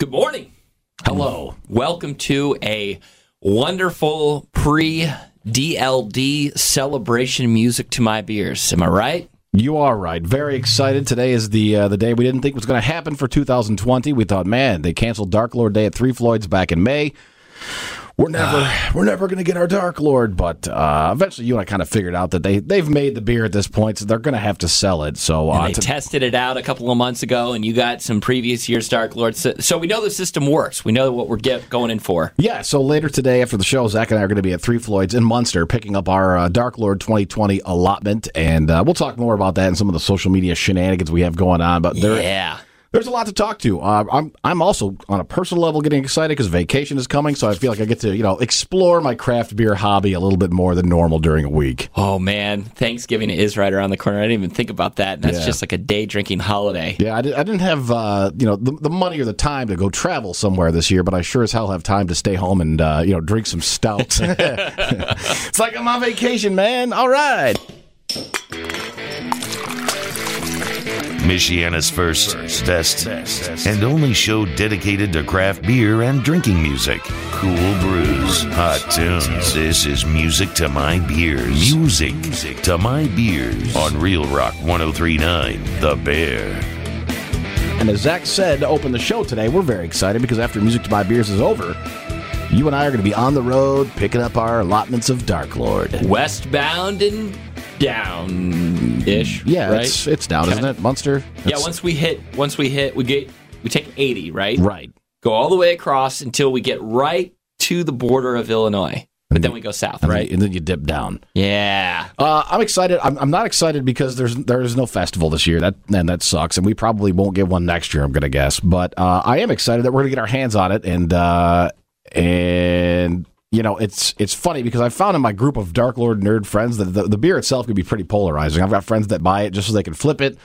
Good morning. Hello. Welcome to a wonderful pre DLD celebration music to my beers. Am I right? You are right. Very excited. Today is the uh, the day we didn't think was going to happen for 2020. We thought, man, they canceled Dark Lord Day at Three Floyds back in May. We're never we're never going to get our Dark Lord, but uh, eventually you and I kind of figured out that they they've made the beer at this point, so they're going to have to sell it. So uh, they to- tested it out a couple of months ago, and you got some previous year's Dark Lord. So, so we know the system works. We know what we're get, going in for. yeah, so later today after the show, Zach and I are going to be at Three Floyds in Munster picking up our uh, Dark Lord 2020 allotment, and uh, we'll talk more about that and some of the social media shenanigans we have going on. But Yeah. There's a lot to talk to. Uh, I'm I'm also on a personal level getting excited because vacation is coming, so I feel like I get to you know explore my craft beer hobby a little bit more than normal during a week. Oh man, Thanksgiving is right around the corner. I didn't even think about that. That's Yeah. just like a day drinking holiday. Yeah, I, did, I didn't have uh, you know the, the money or the time to go travel somewhere this year, but I sure as hell have time to stay home and uh, you know drink some stouts. it's like I'm on vacation, man. All right. Michiana's first, best, and only show dedicated to craft beer and drinking music. Cool brews, hot tunes. This is music to my beers. Music to my beers on Real Rock 1039, The Bear. And as Zach said to open the show today, we're very excited because after Music to My Beers is over, you and I are going to be on the road picking up our allotments of Dark Lord. Westbound and down ish. Yeah, right? it's it's down, isn't it? Munster. yeah. Once we hit, once we hit, we get we take eighty, right? right. Go all the way across until we get right to the border of Illinois, but then we go south, And right? then, and then you dip down. Yeah. Uh, I'm excited. I'm, I'm not excited because there's there is no festival this year. That and that sucks, and we probably won't get one next year. I'm gonna guess, but uh, I am excited that we're gonna get our hands on it, and uh, and you know it's it's funny because I found in my group of Dark Lord nerd friends that the, the beer itself can be pretty polarizing. I've got friends that buy it just so they can flip it,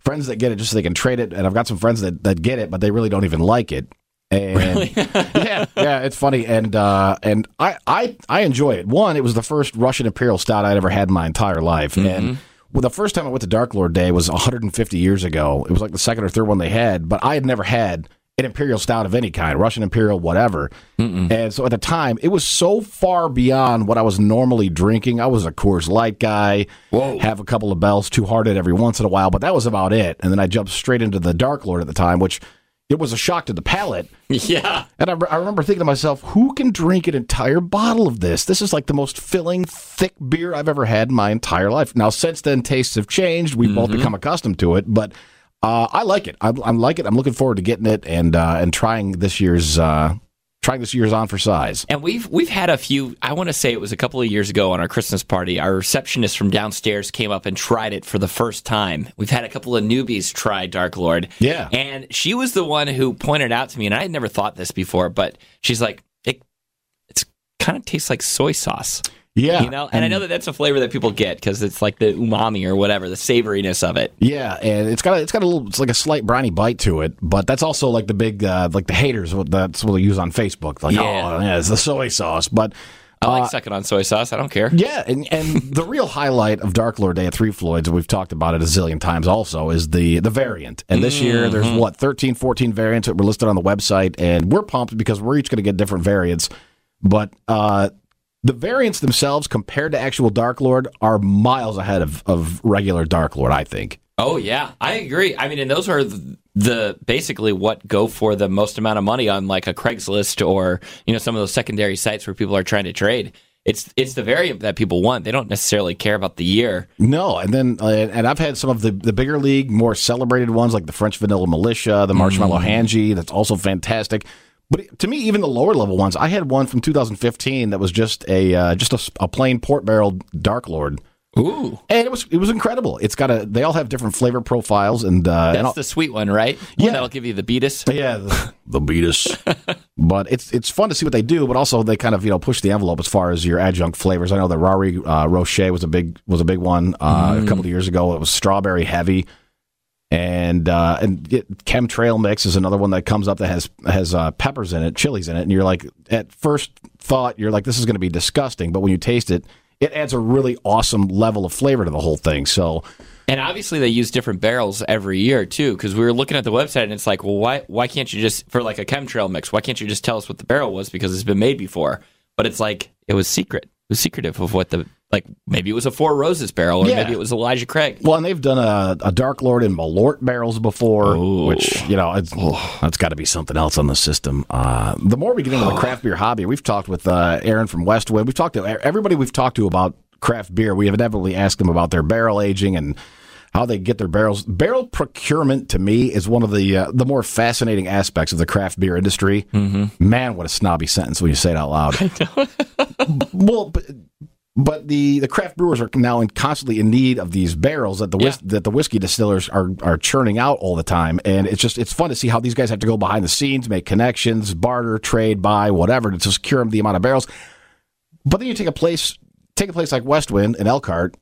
friends that get it just so they can trade it, and I've got some friends that, that get it but they really don't even like it. And yeah, yeah, it's funny, and uh, and I, I I enjoy it. One, it was the first Russian Imperial Stout I'd ever had in my entire life, and well, the first time I went to Dark Lord Day was 150 years ago. It was like the second or third one they had, but I had never had an Imperial Stout of any kind, Russian Imperial, whatever. And so at the time, it was so far beyond what I was normally drinking. I was a Coors Light guy, have a couple of Bell's, Two Hearted every once in a while, but that was about it. And then I jumped straight into the Dark Lord at the time, which it was a shock to the palate. Yeah. And I, I remember thinking to myself, who can drink an entire bottle of this? This is like the most filling, thick beer I've ever had in my entire life. Now, since then, tastes have changed. We've both mm-hmm. become accustomed to it, but uh, I like it. I, I like it. I'm looking forward to getting it and uh, and trying this year's uh, trying this year's on for size. And we've we've had a few. I want to say it was a couple of years ago on our Christmas party. Our receptionist from downstairs came up and tried it for the first time. We've had a couple of newbies try Dark Lord. Yeah. and she was the one who pointed out to me, and I had never thought this before, but she's like, it it's kind of tastes like soy sauce. Yeah, You know, and I know that that's a flavor that people get because it's like the umami or whatever, the savoriness of it. Yeah, and it's got a, it's got a little it's like a slight briny bite to it, but that's also like the big uh, like the haters. what- That's what they use on Facebook. Like, Yeah. oh, yeah, it's the soy sauce. But I like sucking on soy sauce. I don't care. Yeah, and, and the real highlight of Dark Lord Day at Three Floyds, and we've talked about it a zillion times also, is the the variant. And this year there's what, 13, 14 variants that were listed on the website, and we're pumped because we're each going to get different variants. But uh, the variants themselves, compared to actual Dark Lord, are miles ahead of, of regular Dark Lord, I think. Oh yeah, I agree. I mean, and those are the, the basically what go for the most amount of money on like a Craigslist or you know some of those secondary sites where people are trying to trade. It's it's the variant that people want. They don't necessarily care about the year. No, and then uh, and I've had some of the, the bigger league, more celebrated ones like the French Vanilla Militia, the Marshmallow Handjee. That's also fantastic. But to me, even the lower level ones, I had one from 2015 that was just a uh, just a, a plain port barrel Dark Lord, Ooh, and it was it was incredible. It's got a they all have different flavor profiles, and uh, that's all- the sweet one, right? One Yeah. that'll give you the beatus. yeah, the, the Beatus. but it's it's fun to see what they do, but also they kind of you know push the envelope as far as your adjunct flavors. I know the Rari uh, Rocher was a big was a big one uh, a couple of years ago. It was strawberry heavy, and uh, and chemtrail mix is another one that comes up that has has uh, peppers in it, chilies in it, and you're like at first thought you're like this is going to be disgusting, but when you taste it, it adds a really awesome level of flavor to the whole thing. So. And obviously, they use different barrels every year too. Because we were looking at the website, and it's like, well, why why can't you just for like a chemtrail mix? Why can't you just tell us what the barrel was because it's been made before? But it's like it was secret. It was secretive of what the like. Maybe it was a Four Roses barrel, or Yeah. maybe it was Elijah Craig. Well, and they've done a, a Dark Lord and Malort barrels before, Ooh. which you know it's, that's got to be something else on the system. Uh, the more we get into the craft beer hobby, we've talked with uh, Aaron from Westwood. We've talked to everybody we've talked to about craft beer. We have inevitably asked them about their barrel aging and how they get their barrels. Barrel procurement to me is one of the uh, the more fascinating aspects of the craft beer industry. Mm-hmm. Man, what a snobby sentence when you say it out loud. well, but, the, the craft brewers are now in, constantly in need of these barrels that the whis- that the whiskey distillers are are churning out all the time, and it's just it's fun to see how these guys have to go behind the scenes, make connections, barter, trade, buy, whatever to secure them the amount of barrels. But then you take a place take a place like Westwind and Elkhart,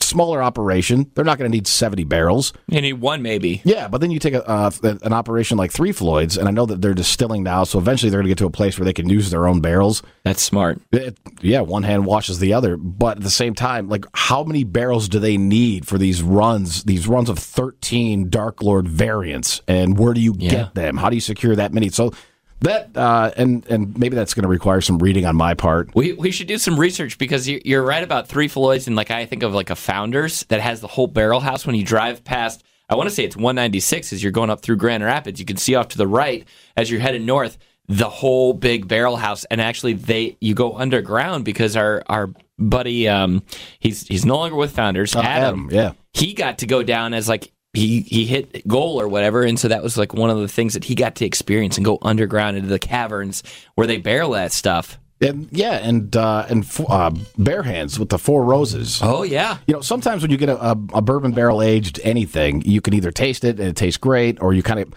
smaller operation, they're not going to need seventy barrels. You need one maybe. Yeah, but then you take a, uh, an operation like Three Floyds, and I know that they're distilling now, so eventually they're going to get to a place where they can use their own barrels. That's smart. It, yeah, one hand washes the other, but at the same time, like how many barrels do they need for these runs? These runs of thirteen Dark Lord variants, and where do you Yeah. get them? How do you secure that many? So that uh, and and maybe that's going to require some reading on my part. We, we should do some research because you- you're right about three Floyds and like I think of like a Founders that has the whole barrel house. When you drive past, I want to say it's 196 as you're going up through Grand Rapids. You can see off to the right as you're headed north the whole big barrel house, and actually they you go underground because our our buddy um he's he's no longer with Founders. Adam, Adam, yeah. he got to go down as like he he hit goal or whatever, and so that was like one of the things that he got to experience and go underground into the caverns where they barrel that stuff. And yeah, and uh, and uh, bare hands with the four roses. Oh yeah. You know, sometimes when you get a, a, a bourbon barrel aged anything, you can either taste it and it tastes great, or you kind of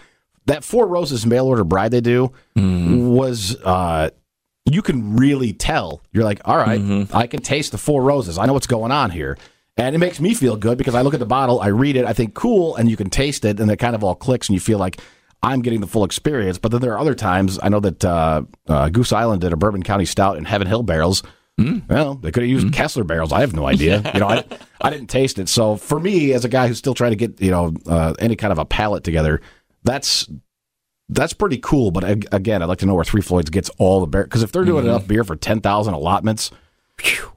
that Four Roses mail order bride they do was uh, you can really tell. You're like, all right, I can taste the Four Roses. I know what's going on here. And it makes me feel good because I look at the bottle, I read it, I think cool, and you can taste it, and it kind of all clicks, and you feel like I'm getting the full experience. But then there are other times I know that uh, uh, Goose Island did a Bourbon County Stout in Heaven Hill barrels. Well, they could have used Kessler barrels. I have no idea. You know, I, I didn't taste it. So for me, as a guy who's still trying to get you know uh, any kind of a palate together, that's that's pretty cool. But again, I'd like to know where Three Floyds gets all the beer because if they're doing enough beer for ten thousand allotments,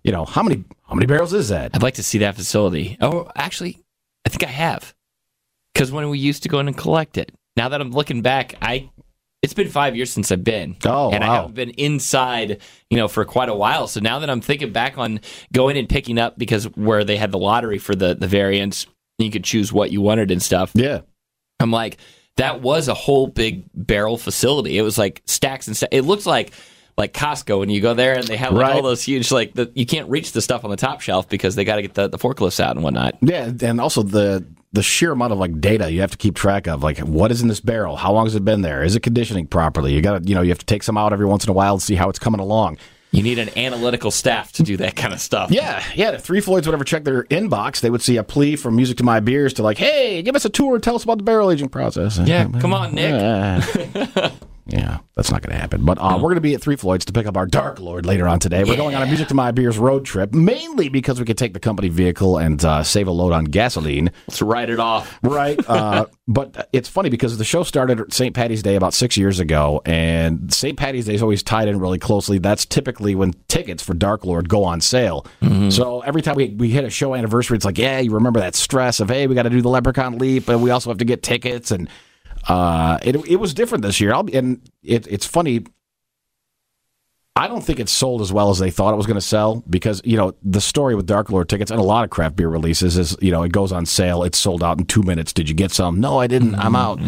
you know how many how many barrels is that? I'd like to see that facility. Oh, actually, I think I have. Because when we used to go in and collect it. Now that I'm looking back, I it's been five years since I've been. Oh, and I haven't been inside, you know, for quite a while. So now that I'm thinking back on going and picking up because where they had the lottery for the the variants, you could choose what you wanted and stuff. Yeah, I'm like, that was a whole big barrel facility. It was like stacks and stacks. It looks like like Costco when you go there and they have like Right. all those huge like the, you can't reach the stuff on the top shelf because they got to get the, the forklifts out and whatnot. yeah, and also the the sheer amount of like data you have to keep track of, like what is in this barrel, how long has it been there, is it conditioning properly? You got to you know you have to take some out every once in a while and see how it's coming along. You need an analytical staff to do that kind of stuff. Yeah, yeah. If Three Floyds would ever check their inbox, they would see a plea from Music to My Beers to like, hey, give us a tour, tell us about the barrel aging process. Yeah, come on, Nick. Yeah, yeah that's not going to happen. But uh, we're going to be at Three Floyds to pick up our Dark Lord later on today. We're going on a Music to My Beers road trip, mainly because we could take the company vehicle and uh, save a load on gasoline. Let's write it off. Right. Uh, but it's funny because the show started at St. Patty's Day about six years ago, and St. Patty's Day is always tied in really closely. That's typically when tickets for Dark Lord go on sale. So every time we, we hit a show anniversary, it's like, yeah, you remember that stress of, hey, we got to do the Leprechaun Leap, and we also have to get tickets. And uh, it, it was different this year. I'll be, and it, it's funny. I don't think it sold as well as they thought it was going to sell because you know the story with Dark Lord tickets and a lot of craft beer releases is you know it goes on sale, it's sold out in two minutes. Did you get some? No, I didn't. I'm out.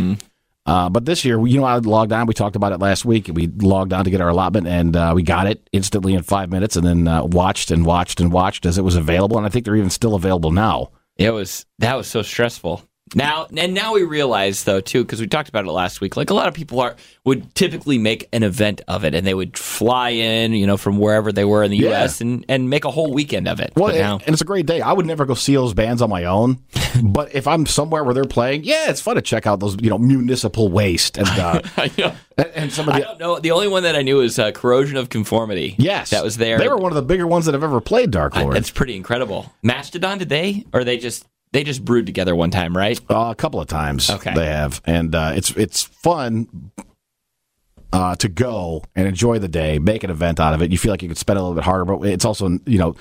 Uh, but this year, you know, I logged on. We talked about it last week. We logged on to get our allotment, and uh, we got it instantly in five minutes, and then uh, watched and watched and watched as it was available. And I think they're even still available now. It was that was so stressful. Now and now we realize though too because we talked about it last week. Like a lot of people are would typically make an event of it, and they would fly in, you know, from wherever they were in the Yeah. U.S. and and make a whole weekend of it. Well, but now, and it's a great day. I would never go see those bands on my own, but if I'm somewhere where they're playing, yeah, it's fun to check out those you know municipal waste and uh, and, and some of I the don't know. The only one that I knew was uh, Corrosion of Conformity. yes that was there. They were one of the bigger ones that have ever played Dark Lord. It's pretty incredible. Mastodon, did they or they just they just brewed together one time, right? Uh, a couple of times Okay. they have, and uh, it's it's fun uh, to go and enjoy the day, make an event out of it. You feel like you could spend a little bit harder, but it's also you know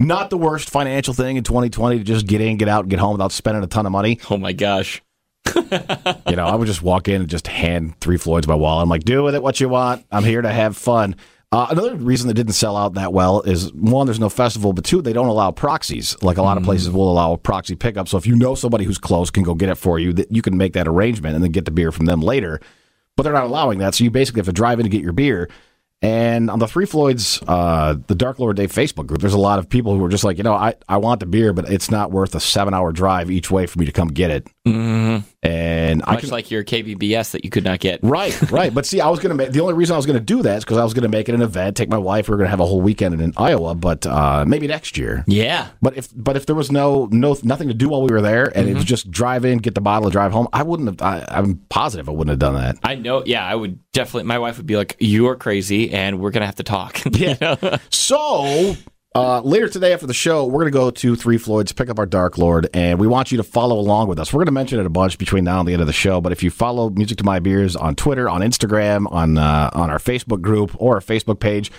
not the worst financial thing in 2020 to just get in, get out, and get home without spending a ton of money. Oh my gosh. You know, I would just walk in and just hand Three Floyds my wallet. I'm like, do with it what you want. I'm here to have fun. Uh, another reason that didn't sell out that well is one, there's no festival, but two, they don't allow proxies. Like a lot of places will allow a proxy pickup. So if you know somebody who's close can go get it for you, that you can make that arrangement and then get the beer from them later. But they're not allowing that, so you basically have to drive in to get your beer. And on the Three Floyds, uh, the Dark Lord Day Facebook group, there's a lot of people who are just like, you know, I, I want the beer, but it's not worth a seven hour drive each way for me to come get it. Mm-hmm. And I Much can, like your KBBS that you could not get. Right, right. But see, I was going to make the only reason I was going to do that is because I was going to make it an event, take my wife. We are going to have a whole weekend in Iowa, but uh, maybe next year. Yeah. But if but if there was no no nothing to do while we were there, and it was just drive in, get the bottle, drive home, I wouldn't have. I, I'm positive I wouldn't have done that. I know. Yeah, I would definitely. My wife would be like, "You're crazy, and we're gonna have to talk." Yeah. So uh, later today after the show, we're going to go to Three Floyds, pick up our Dark Lord, and we want you to follow along with us. We're going to mention it a bunch between now and the end of the show, but if you follow Music to My Beers on Twitter, on Instagram, on uh, on our Facebook group or our Facebook page,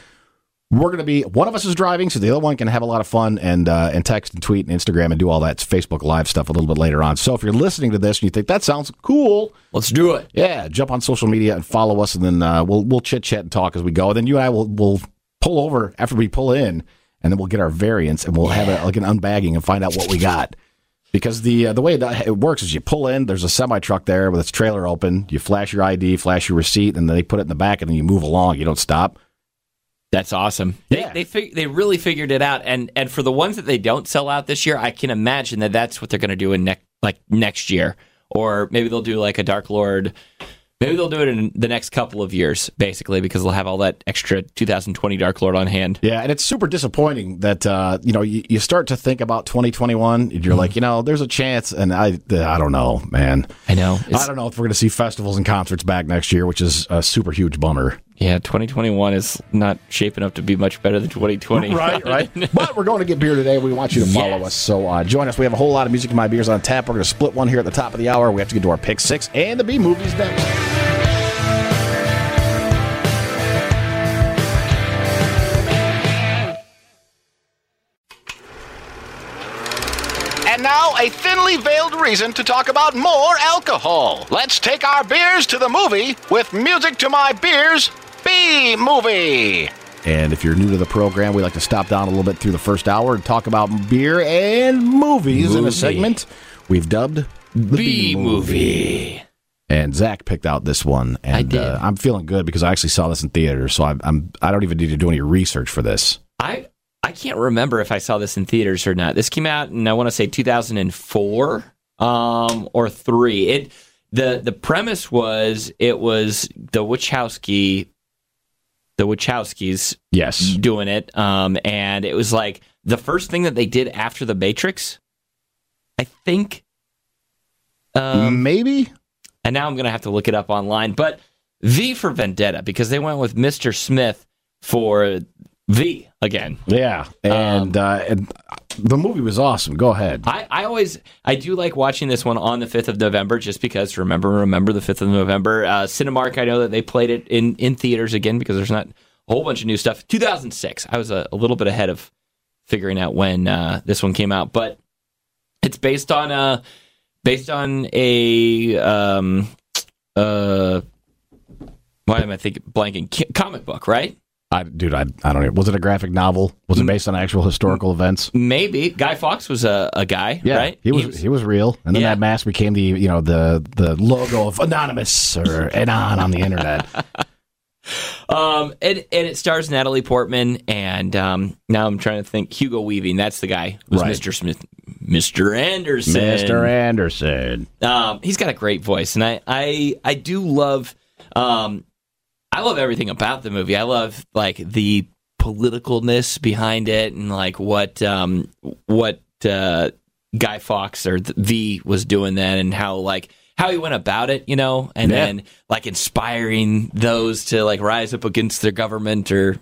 we're going to be one of us is driving, so the other one can have a lot of fun and uh, and text and tweet and Instagram and do all that Facebook Live stuff a little bit later on. So if you're listening to this and you think that sounds cool, Let's do it. yeah, jump on social media and follow us, and then uh, we'll we'll chit chat and talk as we go. And then you and I will will pull over after we pull in, and then we'll get our variants and we'll have a, like an unbagging and find out what we got. Because the uh, the way that it works is you pull in, there's a semi truck there with its trailer open. You flash your ID, flash your receipt, and then they put it in the back, and then you move along. You don't stop. That's awesome. They Yeah. they fig- they really figured it out, and and for the ones that they don't sell out this year, I can imagine that that's what they're going to do in next like next year, or maybe they'll do like a Dark Lord. Maybe they'll do it in the next couple of years, basically, because they'll have all that extra 2020 Dark Lord on hand. Yeah, and it's super disappointing that uh, you know you, you start to think about 2021, and you're like, you know, there's a chance, and I I don't know, man. I know. I don't know if we're going to see festivals and concerts back next year, which is a super huge bummer. Yeah, 2021 is not shaping up to be much better than 2020. Right, right. but we're going to get beer today. We want you to follow Yes. us. So uh, join us. We have a whole lot of music in my beers on tap. We're going to split one here at the top of the hour. We have to get to our pick six and the B movies next. And now, a thinly veiled reason to talk about more alcohol. Let's take our beers to the movie with Music to My Beers B Movie. And if you're new to the program, we like to stop down a little bit through the first hour and talk about beer and movies in a segment we've dubbed the B movie. And Zach picked out this one, and I did. Uh, I'm feeling good because I actually saw this in theaters, so I'm, I'm I don't even need to do any research for this. I I can't remember if I saw this in theaters or not. This came out in I want to say 2004 um, or three. It the the premise was it was the Wachowski the Wachowskis Yes, doing it, um, and it was like the first thing that they did after the Matrix. I think. Um, maybe. and now I'm going to have to look it up online. But V for Vendetta because they went with Mr. Smith for V again. Yeah, and Um, uh, and the movie was awesome. Go ahead. I, I always I do like watching this one on the fifth of November just because remember remember the fifth of November uh, Cinemark I know that they played it in in theaters again because there's not a whole bunch of new stuff 2006 I was a, a little bit ahead of figuring out when uh, this one came out but it's based on a based on a um uh why am I thinking blanking comic book right I, dude, I, I don't know. Was it a graphic novel? Was it based on actual historical events? maybe Guy Fawkes was a, a guy Yeah, right he was, he was real, and then Yeah. that mask became the you know the the logo of anonymous or anon on the internet. Um, and, and it stars Natalie Portman, and um, now I'm trying to think Hugo Weaving. That's the guy. Who's Right. Mr. Smith, Mr. Anderson. Mr. Anderson. Um, he's got a great voice, and I I I do love um, I love everything about the movie. I love like the politicalness behind it, and like what um what uh, Guy Fawkes or the V was doing then, and how like how he went about it, you know, and Yeah. then like inspiring those to like rise up against their government or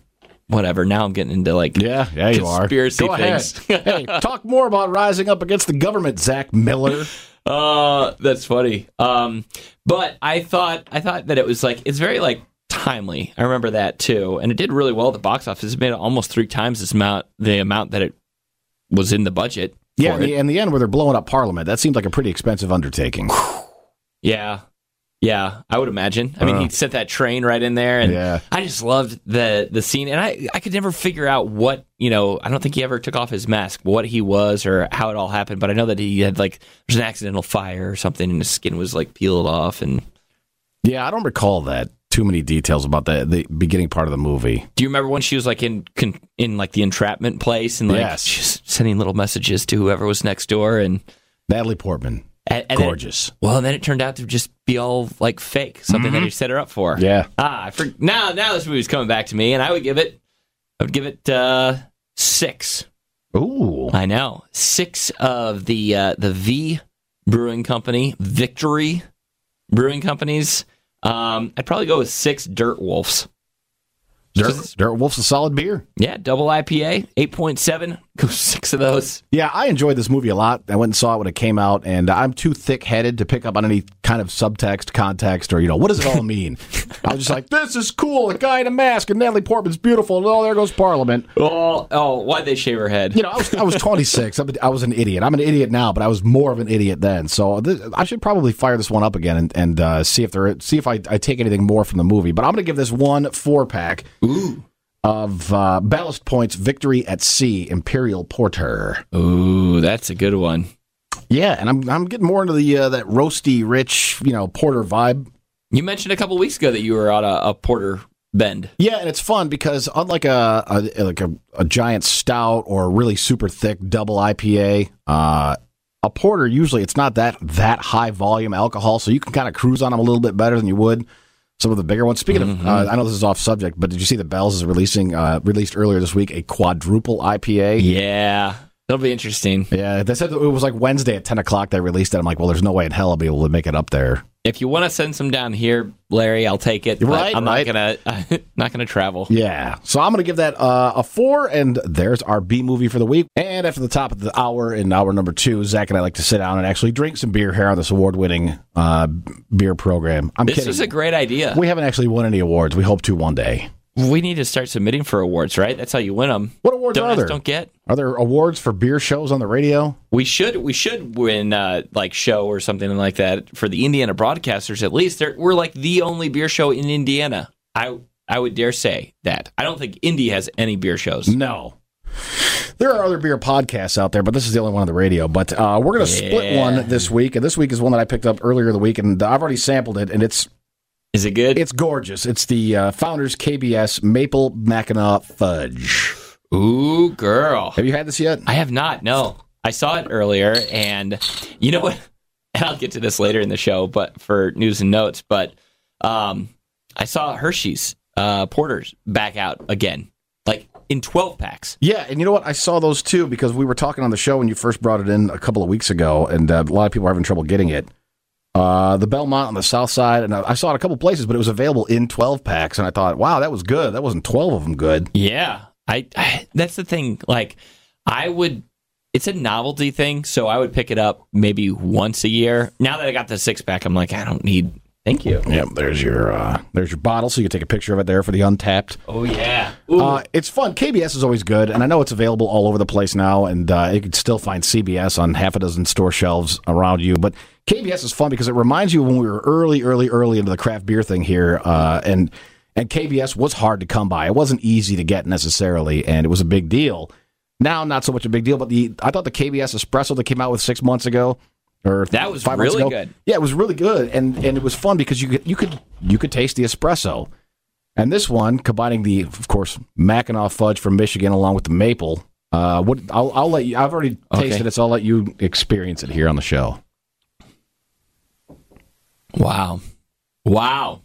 whatever. Now I'm getting into like Yeah, yeah, you are. Conspiracy Go ahead. things. hey, talk more about rising up against the government, Zach Miller. Uh, that's funny. Um, but I thought I thought that it was like it's very like timely. I remember that too, and it did really well at the box office. It made almost three times this amount the amount that it was in the budget. Yeah, for in the, in the end, where they're blowing up Parliament, that seemed like a pretty expensive undertaking. yeah, yeah. I would imagine. I mean, Uh. he sent that train right in there, and Yeah. I just loved the the scene. And I I could never figure out what you know. I don't think he ever took off his mask, what he was, or how it all happened. But I know that he had like there's an accidental fire or something, and his skin was like peeled off and. Yeah, I don't recall that too many details about the the beginning part of the movie. Do you remember when she was like in con, in like the entrapment place and like Yes. she's sending little messages to whoever was next door and, Natalie Portman, and, and then- gorgeous. well, and then it turned out to just be all like fake, something that he set her up for. Mm-hmm. Yeah. Ah, I for, now now this movie's coming back to me, and I would give it, I would give it uh, six. Ooh. I know six of the uh, the V Brewing Company Victory Brewing Companies. Um, I'd probably go with six Dirt Wolves. Dirt, Dirt Wolf's a solid beer. Yeah, double IPA, eight point seven. Go six of those. Yeah, I enjoyed this movie a lot. I went and saw it when it came out, and I'm too thick headed to pick up on any kind of subtext, context, or, you know, what does it all mean? I was just like, this is cool. A guy in a mask, and Natalie Portman's beautiful, and oh, there goes Parliament. Oh, oh, why'd they shave her head? You know, I was, I was 26. I'm- I was an idiot. I'm an idiot now, but I was more of an idiot then. So this, I should probably fire this one up again and, and uh, see if there see if I, I take anything more from the movie. But I'm going to give this one four pack of uh, Ballast Point's Victory at Sea Imperial Porter. Ooh, that's a good one. Yeah, and I'm I'm getting more into the uh, that roasty, rich, you know, porter vibe. You mentioned a couple weeks ago that you were on a, a porter bend. Yeah, and it's fun because unlike a, a like a, a giant stout or a really super thick double IPA, uh, a porter usually it's not that that high volume alcohol, so you can kind of cruise on them a little bit better than you would some of the bigger ones. Speaking of, uh, I know this is off subject, but did you see that Bell's is releasing uh, released earlier this week a quadruple IPA? Yeah, that'll be interesting. Yeah, they said it was like Wednesday at ten o'clock they released it. I'm like, well, there's no way in hell I'll be able to make it up there. If you want to send some down here, Larry, I'll take it. Right, I'm right. not gonna not gonna travel. Yeah. So I'm going to give that uh, a four, and there's our B movie for the week. And after the top of the hour, in hour number two, Zach and I like to sit down and actually drink some beer here on this award winning uh, beer program. I'm This kidding. is a great idea. we haven't actually won any awards. We hope to one day. We need to start submitting for awards, right? That's how you win them. What awards don't are there? Don't get. Are there awards for beer shows on the radio? We should we should win uh, like show or something like that for the Indiana broadcasters at least. They're, we're like the only beer show in Indiana. I I would dare say that. I don't think Indy has any beer shows. No. There are other beer podcasts out there, but this is the only one on the radio. But uh, we're going to split one this week, and this week is one that I picked up earlier in the week, and I've already sampled it, and it's Is it good? It's gorgeous. It's the uh, Founders KBS Maple Mackinac Fudge. Ooh, girl. Have you had this yet? I have not. No, I saw it earlier, and you know what? And I'll get to this later in the show, but for news and notes. But um, I saw Hershey's uh, Porters back out again, like in twelve packs. Yeah, and you know what? I saw those too because we were talking on the show when you first brought it in a couple of weeks ago, and uh, a lot of people are having trouble getting it. Uh, the Belmont on the south side, and I saw it a couple places, but it was available in 12 packs, and I thought, wow, that was good. That wasn't 12 of them good. Yeah, I, I that's the thing. Like, I would. It's a novelty thing, so I would pick it up maybe once a year. Now that I got the six pack, I'm like, I don't need. Thank you. Yep, there's your uh, there's your bottle, so you can take a picture of it there for the Untappd. Oh yeah. Uh, it's fun. KBS is always good, and I know it's available all over the place now, and uh, you can still find CBS on half a dozen store shelves around you. But KBS is fun because it reminds you of when we were early, early, early into the craft beer thing here, uh, and and KBS was hard to come by. It wasn't easy to get necessarily, and it was a big deal. Now, not so much a big deal, but the I thought the KBS espresso that came out with six months ago. Or That was really ago, good. Yeah, it was really good, and and it was fun because you could you could you could taste the espresso. And this one, combining the, of course, Mackinac fudge from Michigan along with the maple. Uh, what I'll, I'll let you. I've already Okay. tasted it, so I'll let you experience it here on the show. Wow. Wow.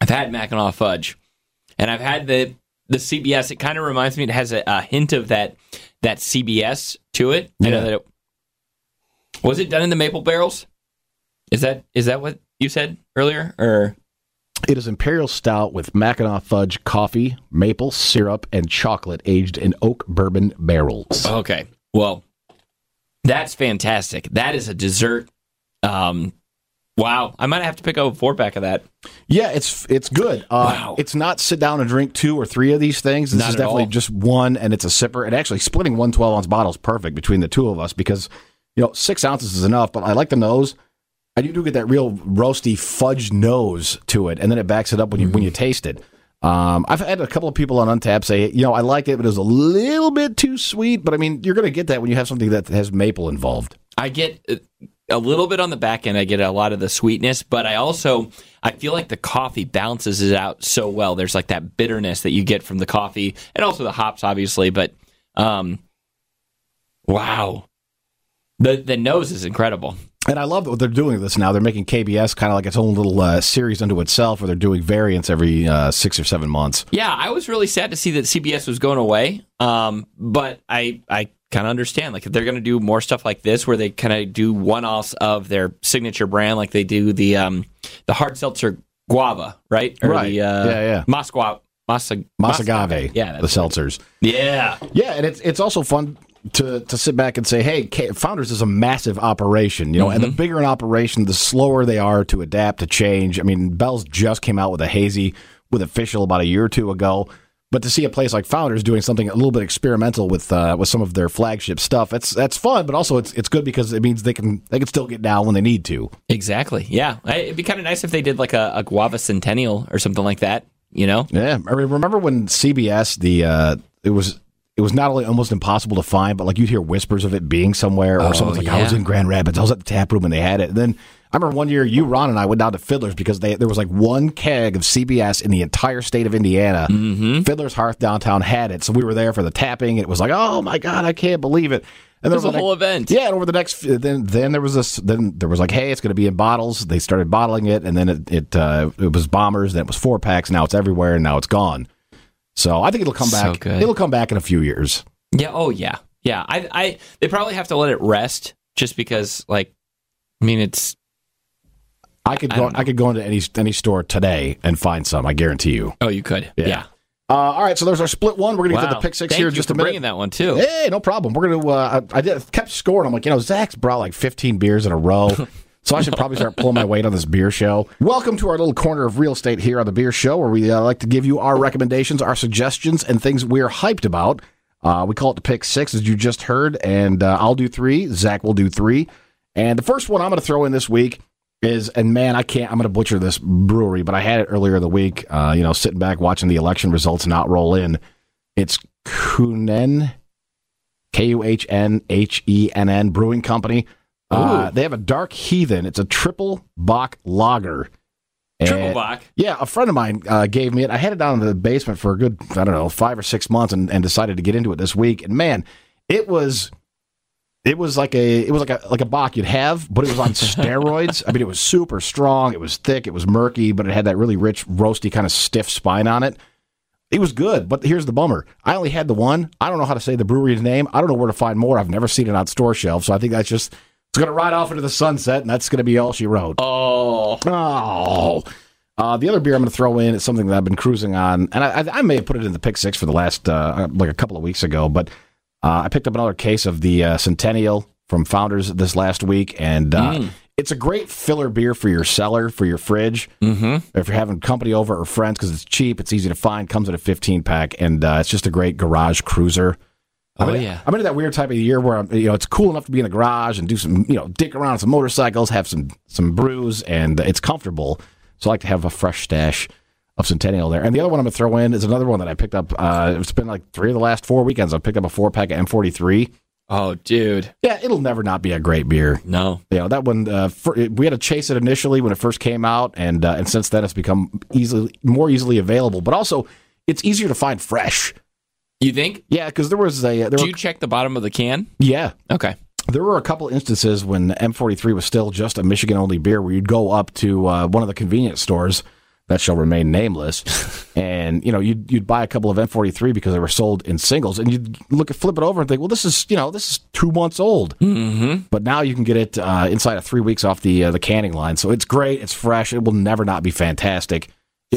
I've had Mackinac fudge. And I've had the the CBS. It kind of reminds me it has a, a hint of that that CBS to it. I know that it, was it done in the maple barrels? Is that is that what you said earlier? Or It is imperial stout with Mackinac fudge, coffee, maple syrup, and chocolate aged in oak bourbon barrels. Okay. Well, that's fantastic. That is a dessert. Um, wow. I might have to pick up a four pack of that. Yeah, it's it's good. Uh, Wow. It's not sit down and drink two or three of these things. This Not is definitely all. just one, and it's a sipper. And actually, splitting one 12 ounce bottle is perfect between the two of us because you know six ounces is enough. But I like the nose. I do get that real roasty fudge nose to it, and then it backs it up when you when you Mm-hmm. taste it. Um, I've had a couple of people on Untappd say, you know, I like it, but it was a little bit too sweet. But I mean, you're going to get that when you have something that has maple involved. I get uh, a little bit on the back end. I get a lot of the sweetness, but I also I feel like the coffee balances it out so well. There's like that bitterness that you get from the coffee, and also the hops, obviously. But um, wow, the the nose is incredible. And I love what they're doing this now. They're making KBS kind of like its own little uh, series unto itself, where they're doing variants every uh, six or seven months. Yeah, I was really sad to see that CBS was going away. Um, but I I kind of understand like if they're going to do more stuff like this, where they kind of do one offs of their signature brand, like they do the um the hard seltzer guava, right? Or Right. The, uh, Yeah, yeah. Moscow. Masa, Mas Agave, Yeah, the seltzers. yeah. Yeah, and it's it's also fun to to sit back and say, hey, Founders is a massive operation, you know, and the bigger an operation, the slower they are to adapt to change. I mean, Bell's just came out with a hazy with official about a year or two ago. But to see a place like Founders doing something a little bit experimental with uh, with some of their flagship stuff, that's that's fun. But also, it's it's good because it means they can they can still get down when they need to. Exactly. Yeah, it'd be kind of nice if they did like a, a guava centennial or something like that. You know? Yeah, I mean, remember when CBS the uh, it was it was not only almost impossible to find, but like you'd hear whispers of it being somewhere, or Oh, someone's like, "I was in Grand Rapids, I was at the tap room, and they had it." And then I remember one year, you, Ron, and I went down to Fiddler's because they there was like one keg of CBS in the entire state of Indiana. Mm-hmm. Fiddler's Hearth downtown had it, so we were there for the tapping. It was like, "Oh my god, I can't believe it!" And there was a the whole next- event. Yeah, and over the next then then there was this then there was like, "Hey, it's going to be in bottles." They started bottling it, and then it it, uh, it was bombers, then it was four packs. Now it's everywhere, and now it's gone. So I think it'll come So back. good. It'll come back in a few years. Yeah. Oh yeah. Yeah. I I they probably have to let it rest just because like I mean it's I could I go. I, could go into any any store today and find some. I guarantee you. oh you could Yeah. yeah. Uh, all right, so there's our split one. We're gonna get to the pick six Thank here in just a minute. bringing that one too. Hey, no problem. We're gonna. Uh, I, I did, kept scoring. I'm like, you know, Zach's brought like 15 beers in a row. So I should probably start pulling my weight on this beer show. Welcome to our little corner of real estate here on the Beer Show, where we uh, like to give you our recommendations, our suggestions, and things we're hyped about. Uh, we call it the pick six, as you just heard, and uh, I'll do three. Zach will do three. And the first one I'm going to throw in this week is, and man, I can't, I'm going to butcher this brewery, but I had it earlier in the week, uh, you know, sitting back watching the election results not roll in. It's Kunen, K U H N H E N N Brewing Company. Uh, they have a Dark Heathen. It's a triple Bock lager. Triple And- Bock. yeah, a friend of mine uh, gave me it. I had it down in the basement for a good, I don't know, five or six months, and, and decided to get into it this week. And man, it was, it was like a, it was like a like a Bock you'd have, but it was on steroids. I mean, it was super strong. It was thick. It was murky, but it had that really rich, roasty kind of stiff spine on it. It was good, but here's the bummer. I only had the one. I don't know how to say the brewery's name. I don't know where to find more. I've never seen it on store shelves, so I think that's just it's going to ride off into the sunset, and that's going to be all she wrote. Oh. Oh. Uh, the other beer I'm going to throw in is something that I've been cruising on, and I, I, may have put it in the pick six for the last uh, like a couple of weeks ago, but uh, I picked up another case of the uh, Centennial from Founders this last week, and uh, it's a great filler beer for your cellar, for your fridge. Mm-hmm. If you're having company over or friends, because it's cheap, it's easy to find, comes in a 15 pack, and uh, it's just a great garage cruiser. Oh I'm in, yeah. I'm into that weird type of year where I'm, you know it's cool enough to be in the garage and do some you know dick around on some motorcycles, have some some brews, and it's comfortable. So I like to have a fresh stash of Centennial there. And the other one I'm gonna throw in is another one that I picked up. Uh, it's been like three of the last four weekends. I picked up a four pack of M43. Oh dude. Yeah, it'll never not be a great beer. No. You know that one. Uh, for, we had to chase it initially when it first came out, and uh, and since then it's become easily more easily available. But also, it's easier to find fresh. You think? Yeah, because there was a there Do were, you check the bottom of the can? yeah Okay. there were a couple instances when M43 was still just a Michigan only beer where you'd go up to uh, one of the convenience stores that shall remain nameless, and you know you'd you'd buy a couple of M43 because they were sold in singles, and you'd look at flip it over and think, well, this is you know this is two months old, Mm-hmm. but now you can get it uh, inside of three weeks off the uh, the canning line, so it's great, it's fresh, it will never not be fantastic.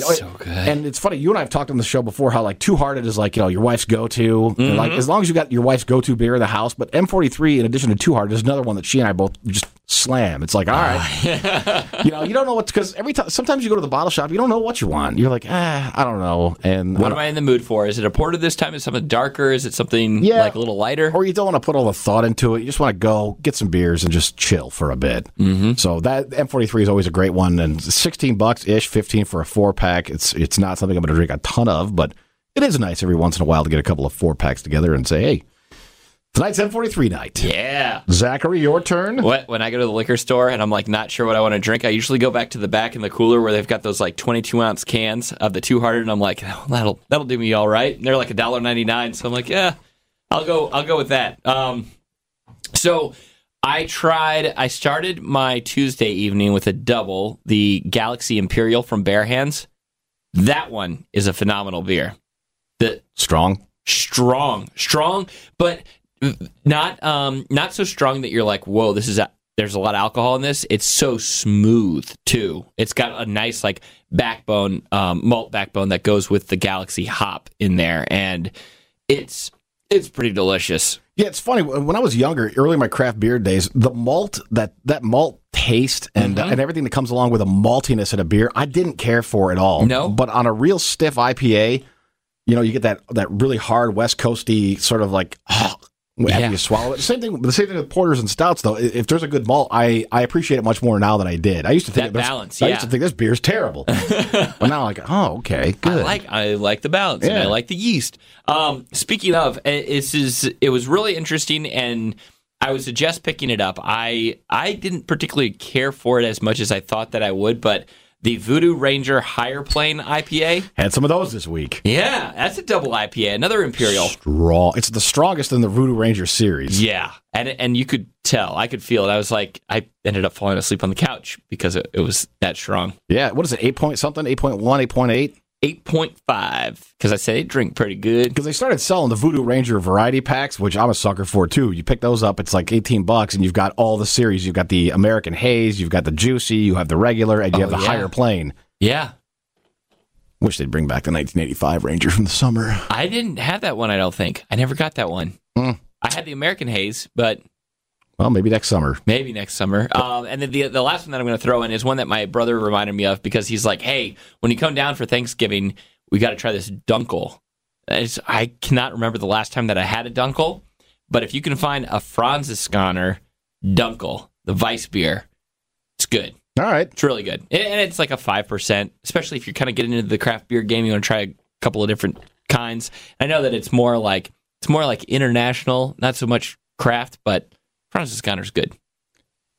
You know, So good. And it's funny, you and I have talked on the show before how like Two Hearted is like, you know, your wife's go to. Like Mm-hmm. as long as you got your wife's go to beer in the house, but M43 in addition to Two Hearted is another one that she and I both just slam. It's like, all right. you know, you don't know what because every time sometimes you go to the bottle shop, you don't know what you want. You're like, ah, I don't know. And What am I in the mood for? Is it a porter this time? Is it something darker? Is it something Yeah. like a little lighter? or you don't want to put all the thought into it. You just want to go get some beers and just chill for a bit. Mm-hmm. So that M43 is always a great one, and 16 bucks ish, 15 for a four pack. It's it's not something I'm going to drink a ton of, but it is nice every once in a while to get a couple of four packs together and say, hey, tonight's M43 night. yeah. Zachary, your turn. What when I go to the liquor store and I'm like not sure what I want to drink, I usually go back to the back in the cooler where they've got those like 22 ounce cans of the Two Hearted, and I'm like, oh, that'll that'll do me all right. And they're like a dollar ninety nine, so I'm like, yeah, I'll go I'll go with that. Um, so I tried. I started my Tuesday evening with a double, the Galaxy Imperial from Bare Hands. That one is a phenomenal beer. The Strong. strong, strong, but not um not so strong that you're like, whoa, this is a, there's a lot of alcohol in this. It's so smooth too. It's got a nice like backbone, um, malt backbone that goes with the Galaxy hop in there, and it's it's pretty delicious. Yeah, it's funny. When I was younger, early in my craft beer days, the malt that that malt taste and Mm-hmm. and everything that comes along with a maltiness in a beer, I didn't care for at all. No. but on a real stiff IPA, you know, you get that that really hard West Coasty sort of like after Yeah. you swallow it. Same thing. The same thing with porters and stouts, though. If there's a good malt, I I appreciate it much more now than I did. I used to think That this- balance, I used to think this beer's terrible, but now I'm like, oh, okay, good. I like I like the balance and I like the yeast. Um, speaking of, eh, this is it was really interesting and I would suggest picking it up. I I didn't particularly care for it as much as I thought that I would, but the Voodoo Ranger Higher Plane IPA, Had some of those this week. yeah, that's a double IPA, another Imperial. Strong. It's the strongest in the Voodoo Ranger series. Yeah, and and you could tell, I could feel it. I was like, I ended up falling asleep on the couch because it, it was that strong. Yeah. What is it? Eight point something? 8.1, 8.8? Eight point five because I said they drink pretty good. because they started selling the Voodoo Ranger variety packs, which I'm a sucker for too. You pick those up, it's like 18 bucks, and you've got all the series. You've got the American Haze, you've got the Juicy, you have the regular, and you Oh, have the yeah. higher plane. Yeah, Wish they'd bring back the 1985 Ranger from the summer. I didn't have that one. I don't think I never got that one. Hmm. I had the American Haze, but Well, maybe next summer. maybe next summer. Um, and then the the last one that I'm going to throw in is one that my brother reminded me of because he's like, "Hey, when you come down for Thanksgiving, we got to try this Dunkel." It's, I cannot remember the last time that I had a Dunkel, but if you can find a Franziskaner Dunkel, the Weiss beer, it's good. All right. It's really good, and it's like a five percent. Especially if you're kind of getting into the craft beer game, you want to try a couple of different kinds. I know that it's more like it's more like international, not so much craft, but Franziskaner's good.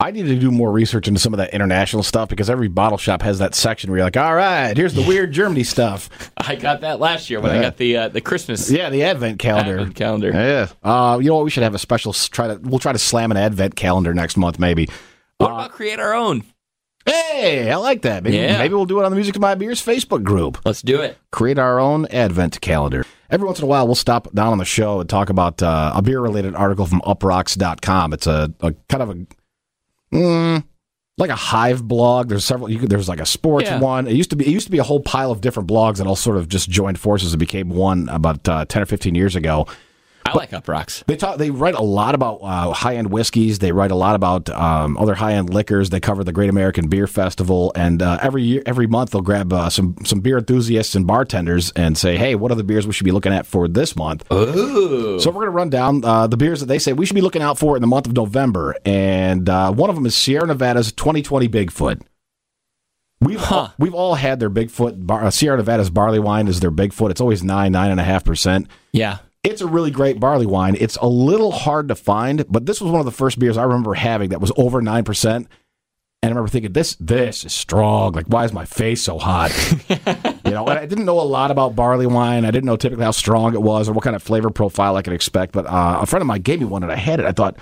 I need to do more research into some of that international stuff because every bottle shop has that section where you're like, all right, here's the weird Germany stuff. I got that last year when I got the uh, the Christmas Yeah, the Advent calendar. Advent calendar. Yeah. Uh, you know what? We should have a special try to. We'll try to slam an Advent calendar next month, maybe. What about create our own? Hey, I like that. Maybe, Yeah. maybe we'll do it on the Music of My Beers Facebook group. Let's do it. Create our own Advent calendar. Every once in a while, we'll stop down on the show and talk about uh, a beer related article from uproxx.com. It's a, a kind of a. Mm, like a hive blog. There's several. You could, there's like a sports Yeah. one. It used to be. It used to be a whole pile of different blogs that all sort of just joined forces and became one about uh, ten or fifteen years ago. I like Uproxx. They talk. They write a lot about uh, high end whiskeys. They write a lot about um, other high end liquors. They cover the Great American Beer Festival, and uh, every year, every month, they'll grab uh, some some beer enthusiasts and bartenders and say, "Hey, what are the beers we should be looking at for this month?" Ooh. So we're going to run down uh, the beers that they say we should be looking out for in the month of November, and uh, one of them is Sierra Nevada's 2020 Bigfoot. We've all, we've all had their Bigfoot. Bar, uh, Sierra Nevada's barley wine is their Bigfoot. It's always nine nine and a half percent. Yeah. It's a really great barley wine. It's a little hard to find, but this was one of the first beers I remember having that was over nine percent. And I remember thinking, this this is strong. Like, why is my face so hot? you know, and I didn't know a lot about barley wine. I didn't know typically how strong it was or what kind of flavor profile I could expect. But uh, a friend of mine gave me one, and I had it. I thought,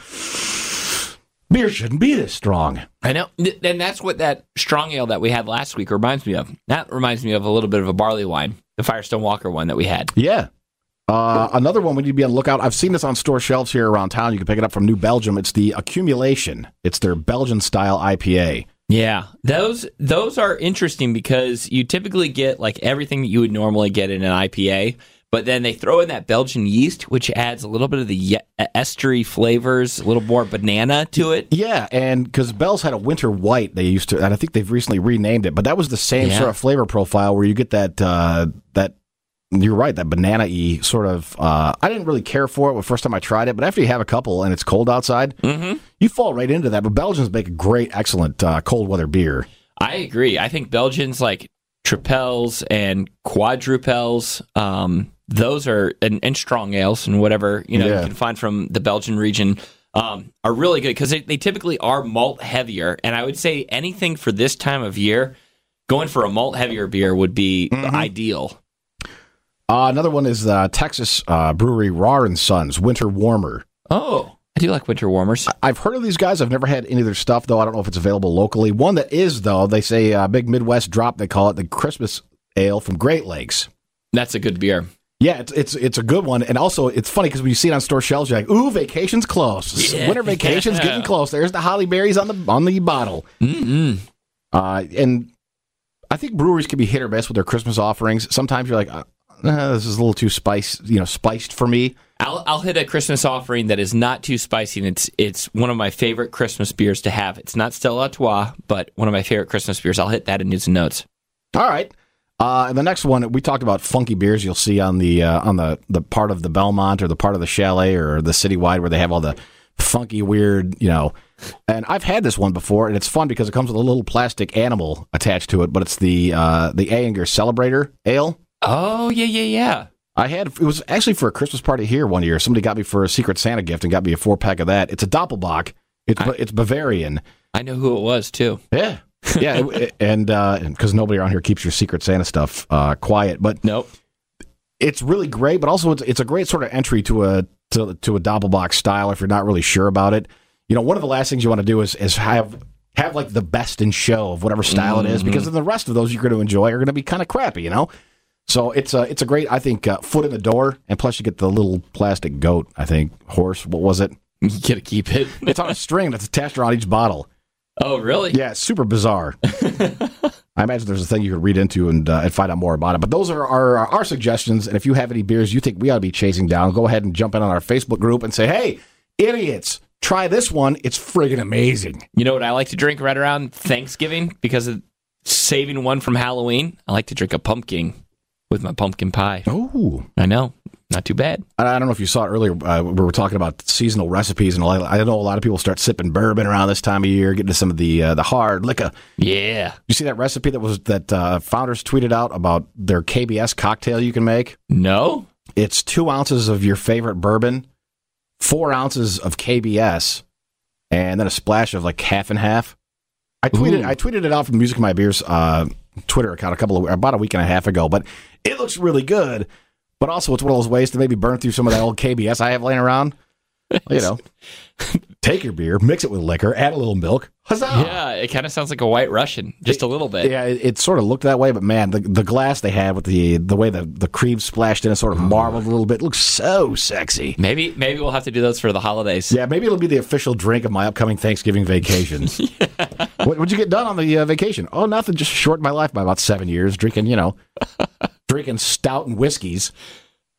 beer shouldn't be this strong. I know. And that's what that strong ale that we had last week reminds me of. That reminds me of a little bit of a barley wine, the Firestone Walker one that we had. Yeah. Uh, another one we need to be on the lookout. I've seen this on store shelves here around town. You can pick it up from New Belgium. It's the Accumulation. It's their Belgian style IPA. Yeah, those those are interesting because you typically get like everything that you would normally get in an IPA, but then they throw in that Belgian yeast, which adds a little bit of the ye- estery flavors, a little more banana to it. Yeah, and because Bell's had a winter white, they used to, and I think they've recently renamed it, but that was the same Yeah. sort of flavor profile where you get that uh, that. You're right, that banana y sort of. Uh, I didn't really care for it the first time I tried it, but after you have a couple and it's cold outside, Mm-hmm. you fall right into that. But Belgians make a great, excellent uh, cold weather beer. I agree. I think Belgians like tripels and quadrupels. Um, those are and, and strong ales and whatever you know Yeah. you can find from the Belgian region um, are really good because they, they typically are malt heavier. And I would say anything for this time of year, going for a malt heavier beer would be ideal. Uh, another one is uh, Texas uh, brewery Rahr and Sons Winter Warmer. Oh, I do like winter warmers. I've heard of these guys. I've never had any of their stuff, though. I don't know if it's available locally. One that is, though, they say uh, big Midwest drop. They call it the Christmas Ale from Great Lakes. That's a good beer. Yeah, it's it's it's a good one, and also it's funny because when you see it on store shelves, you're like, "Ooh, vacation's close. Yeah. Winter vacation's getting close." There's the holly berries on the on the bottle. Mm-mm. Uh, and I think breweries can be hit or miss with their Christmas offerings. Sometimes you're like, uh, "This is a little too spice, you know, spiced for me." I'll I'll hit a Christmas offering that is not too spicy. And it's it's one of my favorite Christmas beers to have. It's not Stella Artois, but one of my favorite Christmas beers. I'll hit that in news and notes. All right. Uh, the next one we talked about funky beers. You'll see on the uh, on the the part of the Belmont or the part of the Chalet or the Citywide where they have all the funky weird, you know. And I've had this one before, and it's fun because it comes with a little plastic animal attached to it. But it's the uh, the Ayinger Celebrator Ale. Oh yeah yeah yeah. I had it was actually for a Christmas party here one year. Somebody got me for a Secret Santa gift and got me a four pack of that. It's a Doppelbock. It's it's Bavarian. I know who it was too. Yeah. Yeah, it- and because nobody around here keeps your Secret Santa stuff uh, quiet, but Nope. it's really great, but also it's, it's a great sort of entry to a to, to a doppelbox style if you're not really sure about it. You know, one of the last things you want to do is is have have like the best in show of whatever style it is, because then the rest of those you're going to enjoy are going to be kind of crappy, you know. So it's a it's a great I think uh, foot in the door, and plus you get the little plastic goat. I think horse. What was it? You gotta keep it. It's on a string that's attached around each bottle. oh really? Yeah, it's super bizarre. I imagine there's a thing you could read into and, uh, and find out more about it. But those are our, our suggestions. And if you have any beers you think we ought to be chasing down, go ahead and jump in on our Facebook group and say, hey, idiots, try this one. It's friggin' amazing. You know what I like to drink right around Thanksgiving because of saving one from Halloween. I like to drink a pumpkin with my pumpkin pie. Oh. I know, not too bad. I don't know if you saw it earlier. Uh, we were talking about seasonal recipes, and I I know a lot of people start sipping bourbon around this time of year, getting to some of the uh, the hard liquor. Yeah. You see that recipe that was that uh, Founders tweeted out about their KBS cocktail you can make? No. It's two ounces of your favorite bourbon, four ounces of KBS, and then a splash of like half and half. I tweeted Ooh. I tweeted it out from Music of My Beers uh, Twitter account a couple of about a week and a half ago, but it looks really good. But also, it's one of those ways to maybe burn through some of that old KBS I have laying around. You know, take your beer, mix it with liquor, add a little milk. Huzzah! Yeah, it kind of sounds like a White Russian, just a little bit. Yeah, it, it sort of looked that way, but man, the the glass they had with the the way the the cream splashed in, it sort of marbled a little bit. It looks so sexy. Maybe maybe we'll have to do those for the holidays. Yeah, maybe it'll be the official drink of my upcoming Thanksgiving vacation. what, would you get done on the uh, vacation? Oh, nothing. Just shortened my life by about seven years, drinking, you know, drinking stout and whiskeys.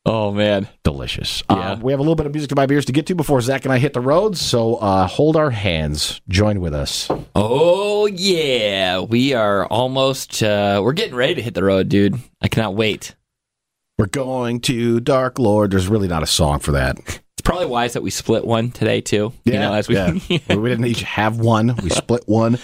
Oh man. Delicious. Yeah. Uh, we have a little bit of music to my beers to get to before Zach and I hit the road. So uh, hold our hands. Join with us. Oh yeah, we are almost. Uh, we're getting ready to hit the road, dude. I cannot wait. We're going to Dark Lord. There's really not a song for that. It's probably wise that we split one today too. you know, as we. yeah. we didn't each have one. We split one.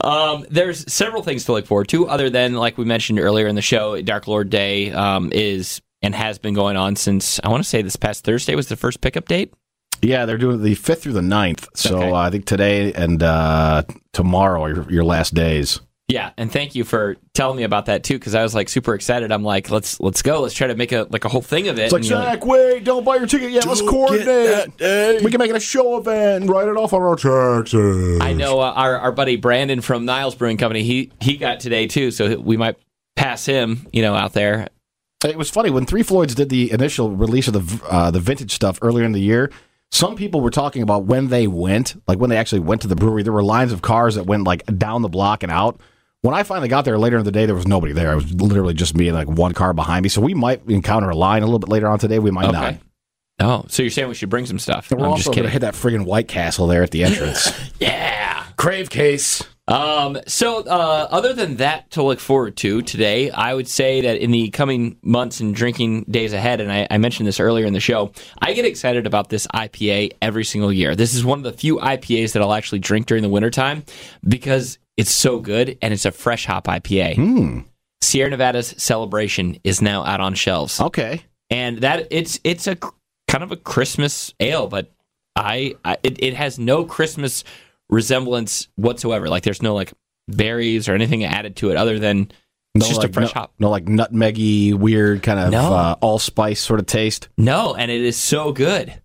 Um, there's several things to look forward to, other than like we mentioned earlier in the show, Dark Lord Day um, is and has been going on since I want to say this past Thursday was the first pickup date. Yeah, they're doing the 5th through the 9th. So Okay. uh, I think today and uh, tomorrow are your, your last days. Yeah, and thank you for telling me about that too, because I was like super excited. I'm like, let's let's go, let's try to make a like a whole thing of it. It's like, And, you know, Zach, wait, don't buy your ticket yet. Let's coordinate. We can make it a show event and write it off on our taxes. I know uh, our our buddy Brandon from Niles Brewing Company. He he got today too, so we might pass him, you know, out there. It was funny when Three Floyds did the initial release of the uh, the vintage stuff earlier in the year. some people were talking about when they went, like when they actually went to the brewery. There were lines of cars that went like down the block and out. When I finally got there later in the day, there was nobody there. It was literally just me and like one car behind me. So we might encounter a line a little bit later on today. We might not. Oh, so you're saying we should bring some stuff? And we're I'm also just kidding. hit that friggin' White Castle there at the entrance. Yeah. Crave case. Um, so, uh, other than that to look forward to today, I would say that in the coming months and drinking days ahead, and I, I mentioned this earlier in the show, I get excited about this IPA every single year. This is one of the few IPAs that I'll actually drink during the wintertime because it's so good and it's a fresh hop IPA. Sierra Nevada's Celebration is now out on shelves Okay. and that it's it's a kind of a Christmas ale, but I, I it, it has no Christmas resemblance whatsoever. Like there's no like berries or anything added to it other than it's just like, a fresh no, hop. No, like nutmeggy, weird kind of No. uh, allspice sort of taste. No, and it is so good.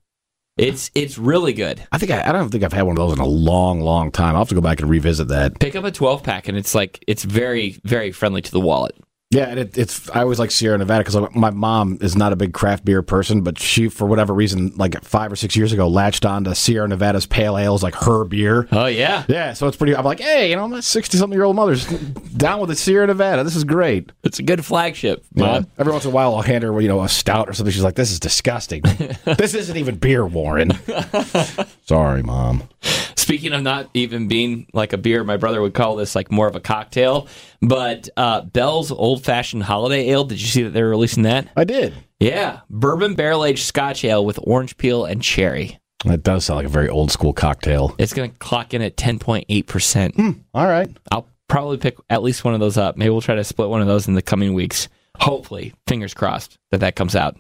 It's it's really good. I think I, I don't think I've had one of those in a long, long time. I'll have to go back and revisit that. Pick up a 12 pack, and it's like it's very very friendly to the wallet. Yeah, and it, it's I always like Sierra Nevada because my mom is not a big craft beer person, but she, for whatever reason, like five or six years ago, latched on to Sierra Nevada's pale ales, like her beer. Oh yeah, Yeah, so it's pretty. I'm like, hey, you know, my sixty-something-year-old mother's down with the Sierra Nevada. This is great. it's a good flagship. Yeah. Every once in a while, I'll hand her, you know, a stout or something. She's like, "This is disgusting. this isn't even beer, Warren." Sorry, mom. Speaking of not even being like a beer, my brother would call this like more of a cocktail. But uh, Bell's Old Fashioned Holiday Ale. Did you see that they're releasing that? I did. Yeah, bourbon barrel aged Scotch ale with orange peel and cherry. That does sound like a very old school cocktail. It's going to clock in at ten point eight percent. All right. I'll probably pick at least one of those up. Maybe we'll try to split one of those in the coming weeks. Hopefully, fingers crossed that that comes out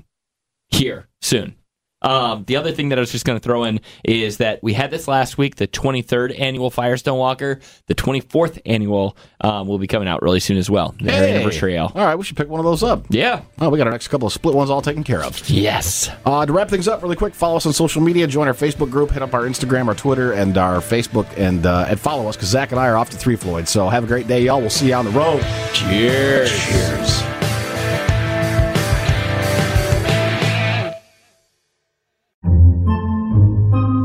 here soon. Um, the other thing that I was just going to throw in is that we had this last week, the 23rd annual Firestone Walker. The 24th annual um, will be coming out really soon as well. Their Hey. anniversary ale. All right, we should pick one of those up. Yeah. Oh, we got our next couple of split ones all taken care of. Yes. Uh, to wrap things up really quick, follow us on social media, join our Facebook group, hit up our Instagram, our Twitter, and our Facebook, and uh, and follow us because Zach and I are off to Three Floyd. So have a great day, y'all. We'll see you on the road. Cheers. Cheers.